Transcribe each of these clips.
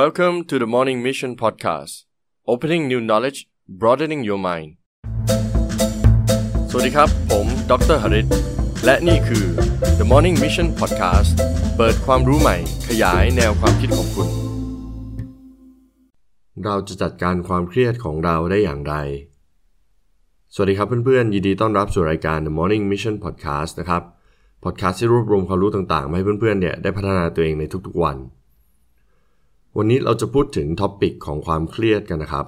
Welcome to the Morning Mission Podcast Opening New Knowledge Broadening Your Mind สวัสดีครับ ผมดรหริตและนี่คือ The Morning Mission Podcast เปิดความรู้ใหม่ ขยายแนวความคิดของคุณ เราจะจัดการความเครียดของเราได้อย่างไร สวัสดีครับเพื่อนๆ ยินดีต้อนรับสู่รายการ The Morning Mission Podcast นะครับ พอดแคสต์ที่รวบรวมความรู้ต่างๆ มาให้เพื่อนๆ เนี่ยได้พัฒนาตัวเองในทุกๆวัน วันนี้เราจะพูดถึงท็อปิกของความเครียดกันนะครับ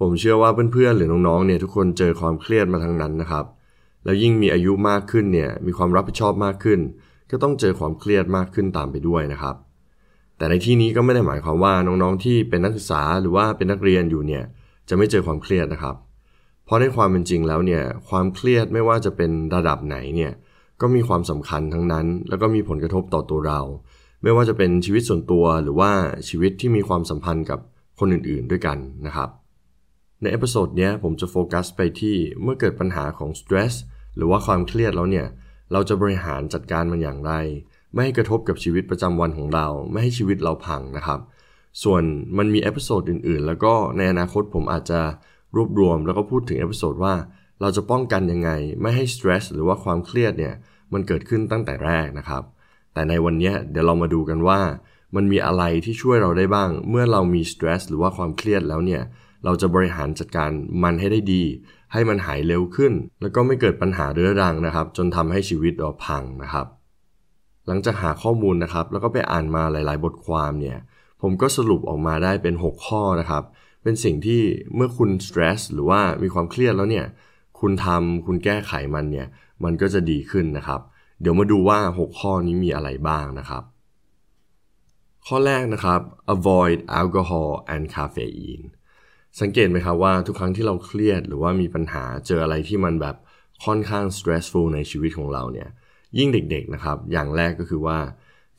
ผมเชื่อว่าเพื่อนๆหรือน้องๆเนี่ยทุกคนเจอความเครียดมาทั้งนั้นนะครับ แล้วยิ่งมีอายุมากขึ้นเนี่ยมีความรับผิดชอบมากขึ้น ก็ต้องเจอความเครียดมากขึ้นตามไปด้วยนะครับ แต่ในที่นี้ก็ไม่ได้หมายความว่าน้องๆที่เป็นนักศึกษาหรือว่าเป็นนักเรียนอยู่เนี่ยจะไม่เจอความเครียดนะครับ เพราะในความเป็นจริงแล้วเนี่ยความเครียดไม่ว่าจะเป็นระดับไหนเนี่ยก็มีความสำคัญทั้งนั้น แล้วก็มีผลกระทบต่อตัวเรา ไม่ว่าจะเป็นชีวิตส่วนตัวหรือว่าชีวิตที่มีความสัมพันธ์กับคนอื่นๆด้วยกันนะครับ ใน episode นี้ผมจะโฟกัสไปที่เมื่อเกิดปัญหาของ stress หรือว่าความเครียดแล้วเนี่ย เราจะบริหารจัดการมันอย่างไร ไม่ให้กระทบกับชีวิตประจำวันของเรา ไม่ให้ชีวิตเราพังนะครับ ส่วนมันมี episode อื่นๆ แล้วก็ในอนาคตผมอาจจะรวบรวมแล้วก็พูดถึง episode ว่าเราจะป้องกันยังไง ไม่ให้ stress หรือว่าความเครียดเนี่ยมันเกิดขึ้นตั้งแต่แรกนะครับ แต่ในวันนี้เดี๋ยวเรามาดูกันว่า มันมีอะไรที่ช่วยเราได้บ้าง เมื่อเรามีสตรสหรือว่าความเครียดแล้วเนี่ยเราจะบริหารจัดการมันให้ได้ดี ให้มันหายเร็วขึ้น แล้วก็ไม่เกิดปัญหาเรื้อรังนะครับ จนทำให้ชีวิตเราพังนะครับ หลังจากหาข้อมูลนะครับ แล้วก็ไปอ่านมาหลาย ๆ บทความเนี่ยผมก็สรุปออกมาได้เป็น 6 ข้อนะครับ เป็นสิ่งที่เมื่อคุณสตรสหรือว่ามีความเครียดแล้วเนี่ยคุณทำคุณแก้ไขมันเนี่ยมันก็จะดีขึ้นนะครับ เดี๋ยวมาดูว่า 6 ข้อนี้มีอะไรบ้างนะครับ ข้อแรกนะครับ avoid alcohol and caffeine สังเกตไหมครับว่าทุกครั้งที่เราเครียดหรือว่ามีปัญหาเจออะไรที่มันแบบค่อนข้าง stressful ในชีวิตของเราเนี่ยยิ่งเด็กๆนะครับ อย่างแรกก็คือว่า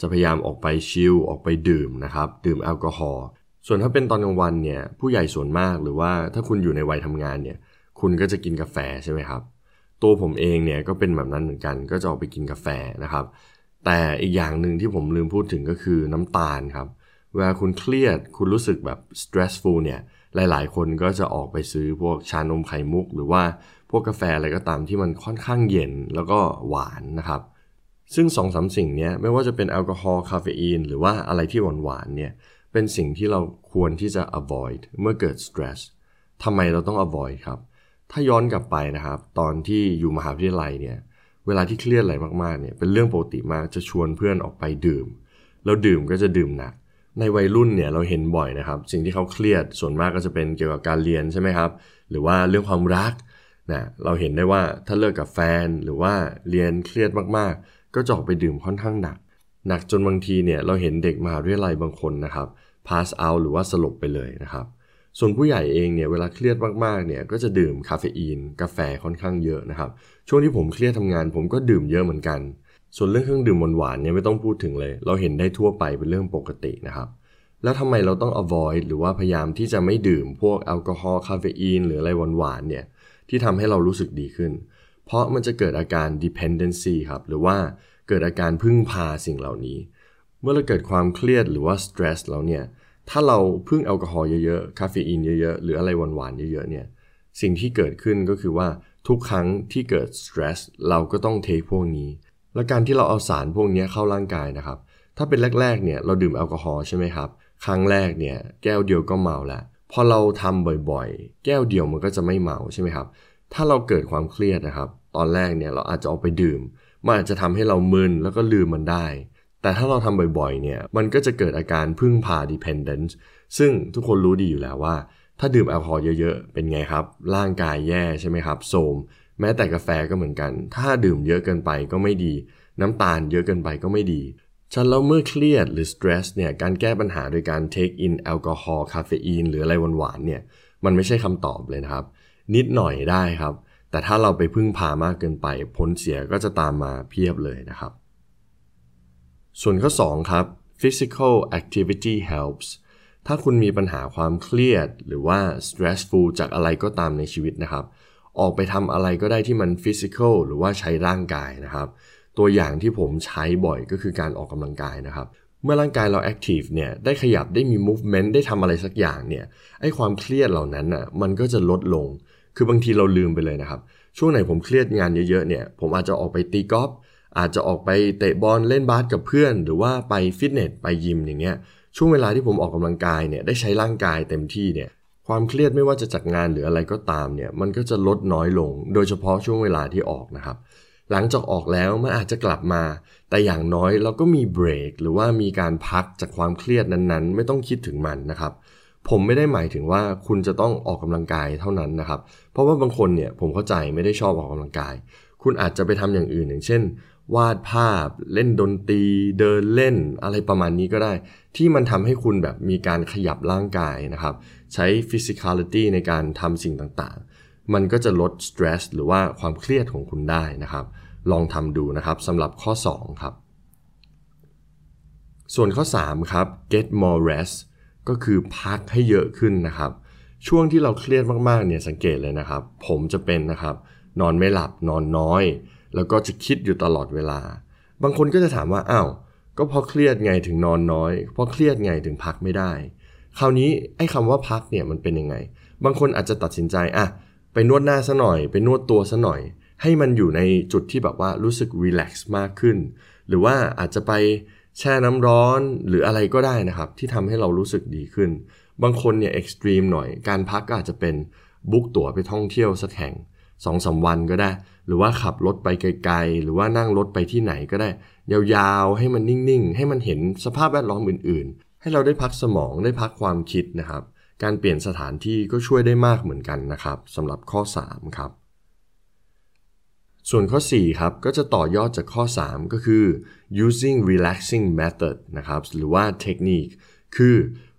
จะพยายามออกไปชิลออกไปดื่มนะครับ ดื่มแอลกอฮอล์ส่วนถ้าเป็นตอนกลางวันเนี่ยผู้ใหญ่ส่วนมากหรือว่าถ้าคุณอยู่ในวัยทำงานเนี่ยคุณก็จะกินกาแฟใช่ไหมครับ ตัวผมเองเนี่ยก็เป็นแบบนั้นเหมือนกัน ก็จะออกไปกินกาแฟนะครับ แต่อีกอย่างหนึ่งที่ผมลืมพูดถึงก็คือน้ำตาลครับเวลาคุณเครียดคุณรู้สึกแบบ stressful เนี่ยหลาย ๆ คนก็จะออกไปซื้อพวกชานมไข่มุก หรือว่าพวกกาแฟอะไรก็ตามที่มันค่อนข้างเย็นแล้วก็หวานนะครับ ซึ่งสองสามสิ่งนี้ไม่ว่าจะเป็นแอลกอฮอล์คาเฟอีนหรือว่าอะไรที่หวานๆเนี่ยเป็นสิ่งที่เราควรที่จะ avoid เมื่อเกิด stress ทำไมเราต้อง avoid ครับ ถ้าย้อนกลับไปนะครับ ตอนที่อยู่มหาวิทยาลัยเนี่ย เวลาที่เครียดอะไรมากๆเนี่ย เป็นเรื่องปกติมากจะชวนเพื่อนออกไปดื่ม แล้วดื่มก็จะดื่มหนัก ในวัยรุ่นเนี่ยเราเห็นบ่อยนะครับ สิ่งที่เขาเครียดส่วนมากก็จะเป็นเกี่ยวกับการเรียนใช่ไหมครับ หรือว่าเรื่องความรักนะเราเห็นได้ว่าถ้าเลิกกับแฟนหรือว่าเรียนเครียดมากๆ ก็จะออกไปดื่มค่อนข้างหนัก หนักจนบางทีเนี่ยเราเห็นเด็กมหาวิทยาลัยบางคนนะครับ pass out หรือว่าสลบไปเลยนะครับ ส่วนผู้ใหญ่เองเนี่ยเวลาเครียดมากๆเนี่ยก็จะดื่มคาเฟอีน กาแฟค่อนข้างเยอะนะครับ ช่วงที่ผมเครียดทำงาน ผมก็ดื่มเยอะเหมือนกัน ส่วนเรื่องเครื่องดื่มหวานๆเนี่ยไม่ต้องพูดถึงเลย เราเห็นได้ทั่วไปเป็นเรื่องปกตินะครับ แล้วทำไมเราต้อง avoid หรือว่าพยายามที่จะไม่ดื่มพวกแอลกอฮอล์คาเฟอีนหรืออะไรหวานๆเนี่ยที่ทำให้เรารู้สึกดีขึ้น เพราะมันจะเกิดอาการ dependency ครับหรือว่าเกิดอาการพึ่งพาสิ่งเหล่านี้ เมื่อเราเกิดความเครียดหรือว่า stress แล้วเนี่ย ถ้าเราพึ่งแอลกอฮอล์เยอะๆ คาเฟอีนเยอะๆ หรืออะไรหวานๆ เยอะๆ เนี่ย สิ่งที่เกิดขึ้นก็คือว่าทุกครั้งที่เกิด stress เราก็ต้องเทคพวกนี้ และการที่เราเอาสารพวกนี้เข้าร่างกายนะครับ ถ้าเป็นแรกๆ เนี่ยเราดื่มแอลกอฮอล์ใช่ไหมครับ ครั้งแรกเนี่ยแก้วเดียวก็เมาแล้ว พอเราทำบ่อยๆ แก้วเดียวมันก็จะไม่เมาใช่ไหมครับ ถ้าเราเกิดความเครียดนะครับ ตอนแรกเนี่ยเราอาจจะออกไปดื่ม มันอาจจะทำให้เรามึนแล้วก็ลืมมันได้ แต่ถ้าเราทำบ่อยๆ เนี่ย มันก็จะเกิดอาการพึ่งพา dependence ซึ่งทุกคนรู้ดีอยู่แล้วว่า ถ้าดื่มแอลกอฮอล์เยอะๆ เป็นไงครับ ร่างกายแย่ใช่ไหมครับ โทม แม้แต่กาแฟก็เหมือนกัน ถ้าดื่มเยอะเกินไปก็ไม่ดี น้ำตาลเยอะเกินไปก็ไม่ดี ฉะนั้นแล้วเมื่อเครียดหรือ stress เนี่ย การแก้ปัญหาโดยการ take in แอลกอฮอล์ คาเฟอีน หรืออะไรหวานๆ เนี่ย มันไม่ใช่คำตอบเลยนะครับ นิดหน่อยได้ครับ แต่ถ้าเราไปพึ่งพามากเกินไป ผลเสียก็จะตามมาเพียบเลยนะครับ ส่วนข้อ 2 ครับ physical activity helps ถ้าคุณมีปัญหาความเครียด หรือว่า stressful จากอะไรก็ตามในชีวิตนะครับ ออกไปทำอะไรก็ได้ที่มัน physical หรือว่าใช้ร่างกายนะครับ ตัวอย่างที่ผมใช้บ่อยก็คือการออกกำลังกายนะครับ เมื่อร่างกายเราแอคทีฟเนี่ยได้ขยับได้มี movement ได้ทำอะไรสักอย่างเนี่ยไอ้ความเครียดเหล่านั้นอะมันก็จะลดลง คือบางทีเราลืมไปเลยนะครับ ช่วงไหนผมเครียดงานเยอะๆเนี่ยผมอาจจะออกไปตีกอล์ฟ อาจจะออกไปเตะบอลเล่นบาสกับเพื่อน หรือว่าไปฟิตเนสไปยิมอย่างเงี้ยช่วงเวลาที่ผมออกกำลังกายเนี่ยได้ใช้ร่างกายเต็มที่เนี่ยความเครียดไม่ว่าจะจากงานหรืออะไรก็ตามเนี่ยมันก็จะลดน้อยลง โดยเฉพาะช่วงเวลาที่ออกนะครับ หลังจากออกแล้วมันอาจจะกลับมา แต่อย่างน้อยเราก็มีเบรกหรือว่ามีการพักจากความเครียดนั้นๆ ไม่ต้องคิดถึงมันนะครับ ผมไม่ได้หมายถึงว่าคุณจะต้องออกกำลังกายเท่านั้นนะครับ เพราะว่าบางคนเนี่ยผมเข้าใจไม่ได้ชอบออกกำลังกาย คุณอาจจะไปทำอย่างอื่นอย่างเช่น วาดภาพ เล่นดนตรี เดินเล่นอะไรประมาณนี้ก็ได้ ที่มันทำให้คุณแบบมีการขยับร่างกายนะครับ ใช้ physicality ในการทำสิ่งต่างๆ มันก็จะลด stress หรือว่าความเครียดของคุณได้นะครับ ลองทำดูนะครับสำหรับข้อ 2 ครับ ส่วนข้อ 3 ครับ get more rest ก็คือพักให้เยอะขึ้นนะครับ ช่วงที่เราเครียดมากๆเนี่ยสังเกตเลยนะครับ ผมจะเป็นนะครับ นอนไม่หลับนอนน้อย แล้วก็จะคิดอยู่ตลอดเวลา บางคนก็จะถามว่าอ้าวก็เพราะเครียดไงถึงนอนน้อย เพราะเครียดไงถึงพักไม่ได้ คราวนี้ไอ้คำว่าพักเนี่ยมันเป็นยังไง บางคนอาจจะตัดสินใจอะไปนวดหน้าซะหน่อย ไปนวดตัวซะหน่อย ให้มันอยู่ในจุดที่แบบว่ารู้สึก relax มากขึ้น หรือว่าอาจจะไปแช่น้ำร้อนหรืออะไรก็ได้นะครับ ที่ทำให้เรารู้สึกดีขึ้น บางคนเนี่ย extreme หน่อยการพักก็อาจจะเป็น book ตั๋วไปท่องเที่ยวสักแห่ง สองสามวันก็ได้ หรือว่าขับรถไปไกลๆ หรือว่านั่งรถไปที่ไหนก็ได้ ยาวๆ ให้มันนิ่งๆ ให้มันเห็นสภาพแวดล้อมอื่นๆ ให้เราได้พักสมองได้พักความคิดนะครับ การเปลี่ยนสถานที่ก็ช่วยได้มากเหมือนกันนะครับสำหรับข้อ 3 ครับ ส่วนข้อ 4 ครับ ก็จะต่อยอดจากข้อ 3 ก็คือ using relaxing method นะครับ หรือว่าเทคนิคคือ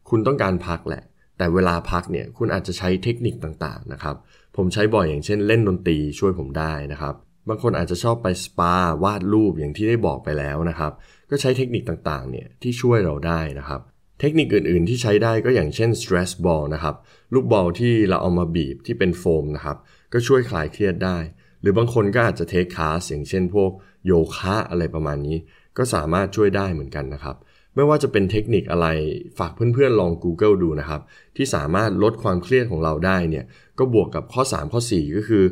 คุณต้องการพักแหละ แต่เวลาพักเนี่ยคุณอาจจะใช้เทคนิคต่างๆนะครับ ผมใช้บ่อยอย่างเช่นเล่นดนตรีช่วยผมได้นะครับ บางคนอาจจะชอบไปสปาวาดรูปอย่างที่ได้บอกไปแล้วนะครับ ก็ใช้เทคนิคต่างๆเนี่ยที่ช่วยเราได้นะครับ เทคนิคอื่นๆ ที่ใช้ได้ก็อย่างเช่น stress ball นะครับ ลูกบอลที่เราเอามาบีบที่เป็นโฟมนะครับ ก็ช่วยคลายเครียดได้ หรือบางคนก็อาจจะเทคคลาสอย่างเช่นพวกโยคะอะไรประมาณนี้ ก็สามารถช่วยได้เหมือนกันนะครับ ไม่ว่าจะเป็นเทคนิคอะไรฝากเพื่อนๆลอง Google ดูนะครับ ที่สามารถลดความเครียดของเราได้เนี่ยก็บวกกับข้อ 3 ข้อ 4 ก็คือ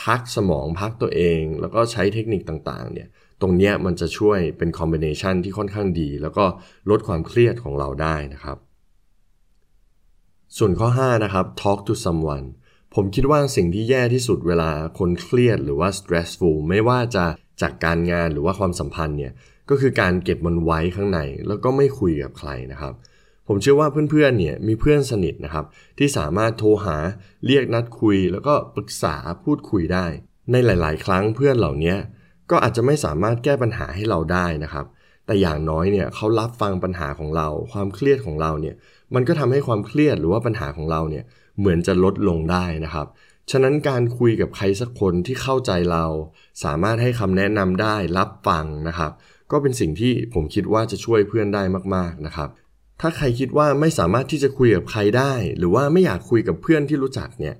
พักสมองพักตัวเอง แล้วก็ใช้เทคนิคต่างๆเนี่ยตรงเนี้ยมันจะช่วยเป็นคอมบิเนชันที่ค่อนข้างดี แล้วก็ลดความเครียดของเราได้นะครับ ส่วนข้อ 5 นะครับ talk to someone ผมคิดว่าสิ่งที่แย่ที่สุดเวลาคนเครียดหรือว่า stressful ไม่ว่าจะจากการงานหรือว่าความสัมพันธ์เนี่ย ก็คือการเก็บมันไว้ข้างในแล้วก็ไม่คุยกับใครนะครับ ผมเชื่อว่าเพื่อนๆเนี่ยมีเพื่อนสนิทนะครับ ที่สามารถโทรหาเรียกนัดคุย แล้วก็ปรึกษาพูดคุยได้ ในหลาย ๆ ครั้งเพื่อนเหล่านี้ก็อาจจะไม่สามารถแก้ปัญหาให้เราได้นะครับ แต่อย่างน้อยเนี่ยเขารับฟังปัญหาของเรา ความเครียดของเราเนี่ยมันก็ทำให้ความเครียดหรือว่าปัญหาของเราเนี่ยเหมือนจะลดลงได้นะครับฉะนั้นการคุยกับใครสักคนที่เข้าใจเรา สามารถให้คำแนะนำได้รับฟังนะครับ ก็เป็นสิ่งที่ผมคิดว่าจะช่วยเพื่อนได้มากๆนะครับ ถ้าใครคิดว่าไม่สามารถที่จะคุยกับใครได้ หรือว่าไม่อยากคุยกับเพื่อนที่รู้จักเนี่ย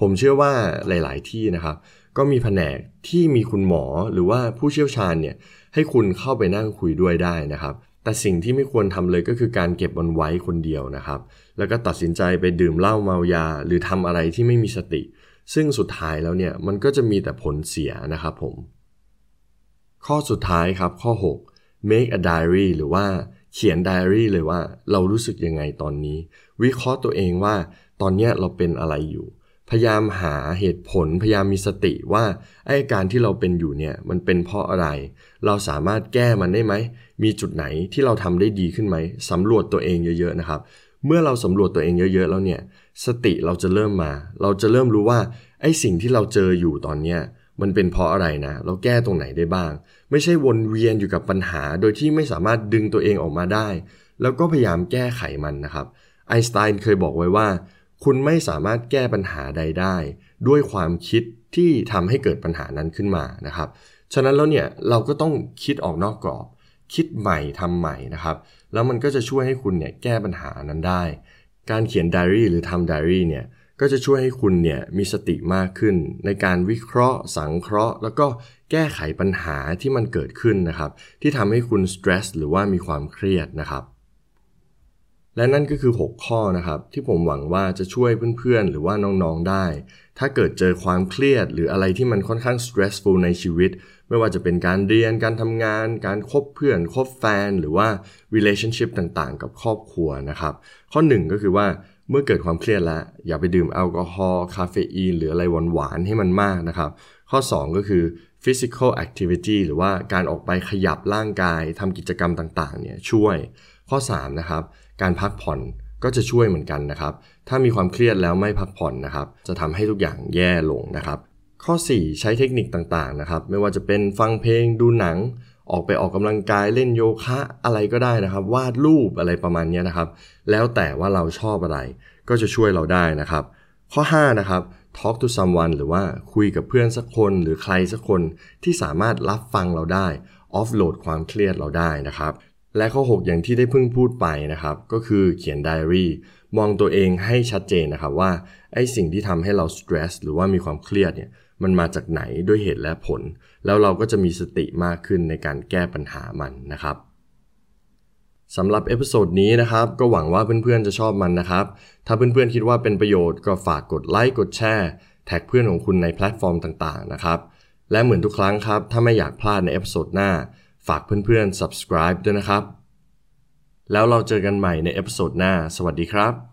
ผมเชื่อว่าหลาย ๆ ที่นะครับ ก็มีแผนกที่มีคุณหมอหรือว่าผู้เชี่ยวชาญเนี่ยให้คุณเข้าไปนั่งคุยด้วยได้นะครับ แต่สิ่งที่ไม่ควรทำเลยก็คือการเก็บมันไว้คนเดียวนะครับ แล้วก็ตัดสินใจไปดื่มเหล้าเมายา หรือทำอะไรที่ไม่มีสติ ซึ่งสุดท้ายแล้วเนี่ยมันก็จะมีแต่ผลเสียนะครับผม ข้อสุดท้ายครับข้อ 6 make a diary หรือว่าเขียนไดอารี่เลยว่าเรารู้สึกยังไงตอนนี้ วิเคราะห์ตัวเองว่าตอนนี้เราเป็นอะไรอยู่ พยายามหาเหตุผลพยายามมีสติว่าไอ้การที่เราเป็นอยู่เนี่ยมันเป็นเพราะอะไร เราสามารถแก้มันได้ไหม มีจุดไหนที่เราทำได้ดีขึ้นไหมสำรวจตัวเองเยอะๆนะครับ เมื่อเราสำรวจตัวเองเยอะๆแล้วเนี่ยสติเราจะเริ่มมา เราจะเริ่มรู้ว่าไอ้สิ่งที่เราเจออยู่ตอนเนี้ย มันเป็นเพราะอะไรนะ เราแก้ตรงไหนได้บ้าง ไม่ใช่วนเวียนอยู่กับปัญหา โดยที่ไม่สามารถดึงตัวเองออกมาได้ แล้วก็พยายามแก้ไขมันนะครับ ไอน์สไตน์เคยบอกไว้ว่า คุณไม่สามารถแก้ปัญหาใดได้ ด้วยความคิดที่ทำให้เกิดปัญหานั้นขึ้นมานะครับ ฉะนั้นแล้วเนี่ยเราก็ต้องคิดออกนอกกรอบ คิดใหม่ทำใหม่นะครับ แล้วมันก็จะช่วยให้คุณเนี่ยแก้ปัญหานั้นได้ การเขียนไดอารี่หรือทำไดอารี่เนี่ย ก็จะช่วยให้คุณเนี่ยมีสติมากขึ้น ในการวิเคราะห์ สังเคราะห์ แล้วก็แก้ไขปัญหาที่มันเกิดขึ้นนะครับ ที่ทำให้คุณสตรสหรือว่ามีความเครียดนะครับ และนั่นก็คือ 6 ข้อนะครับ ที่ผมหวังว่าจะช่วยเพื่อนๆ หรือว่าน้องๆได้ ถ้าเกิดเจอความเครียด หรืออะไรที่มันค่อนข้าง stressful ในชีวิต ไม่ว่าจะเป็นการเรียนการทำงาน การคบเพื่อนคบแฟน หรือว่า relationship ต่างๆ กับครอบครัวนะครับ ข้อ 1 ก็คือว่า เมื่อเกิดความเครียดแล้วอย่าไปดื่มแอลกอฮอล์คาเฟอีนหรืออะไรหวานๆให้มันมากนะครับ ข้อ 2 ก็คือ physical activity หรือว่าการออกไปขยับร่างกายทำกิจกรรมต่างๆเนี่ยช่วย ข้อ 3 นะครับ การพักผ่อนก็จะช่วยเหมือนกันนะครับ ถ้ามีความเครียดแล้วไม่พักผ่อนนะครับ จะทำให้ทุกอย่างแย่ลงนะครับ ข้อ 4 ใช้เทคนิคต่างๆนะครับ ไม่ว่าจะเป็นฟังเพลงดูหนัง ออกไปออกกำลังกายเล่นโยคะอะไรก็ได้นะครับ วาดรูปอะไรประมาณนี้นะครับ แล้วแต่ว่าเราชอบอะไร ก็จะช่วยเราได้นะครับ ข้อ 5 นะครับ talk to someone หรือว่าคุยกับเพื่อนสักคนหรือใครสักคนที่สามารถรับฟังเราได้ offload ความเครียดเราได้นะครับ และข้อ 6 อย่างที่ได้เพิ่งพูดไปนะครับ ก็คือเขียนไดอารี่มองตัวเองให้ชัดเจนนะครับว่าไอ้สิ่งที่ทำให้เรา stress หรือว่ามีความเครียดเนี่ย มันมาจากไหนด้วยเหตุและผล แล้วเราก็จะมีสติมากขึ้นในการแก้ปัญหามันนะครับสำหรับ episode นี้นะครับ ก็หวังว่าเพื่อนๆจะชอบมันนะครับ ถ้าเพื่อนๆคิดว่าเป็นประโยชน์ก็ฝากกดไลค์กดแชร์แท็กเพื่อนของคุณในแพลตฟอร์มต่างๆนะครับ และเหมือนทุกครั้งครับ ถ้าไม่อยากพลาดใน episode หน้า ฝากเพื่อนๆ subscribe ด้วยนะครับ แล้วเราเจอกันใหม่ใน episode หน้า สวัสดีครับ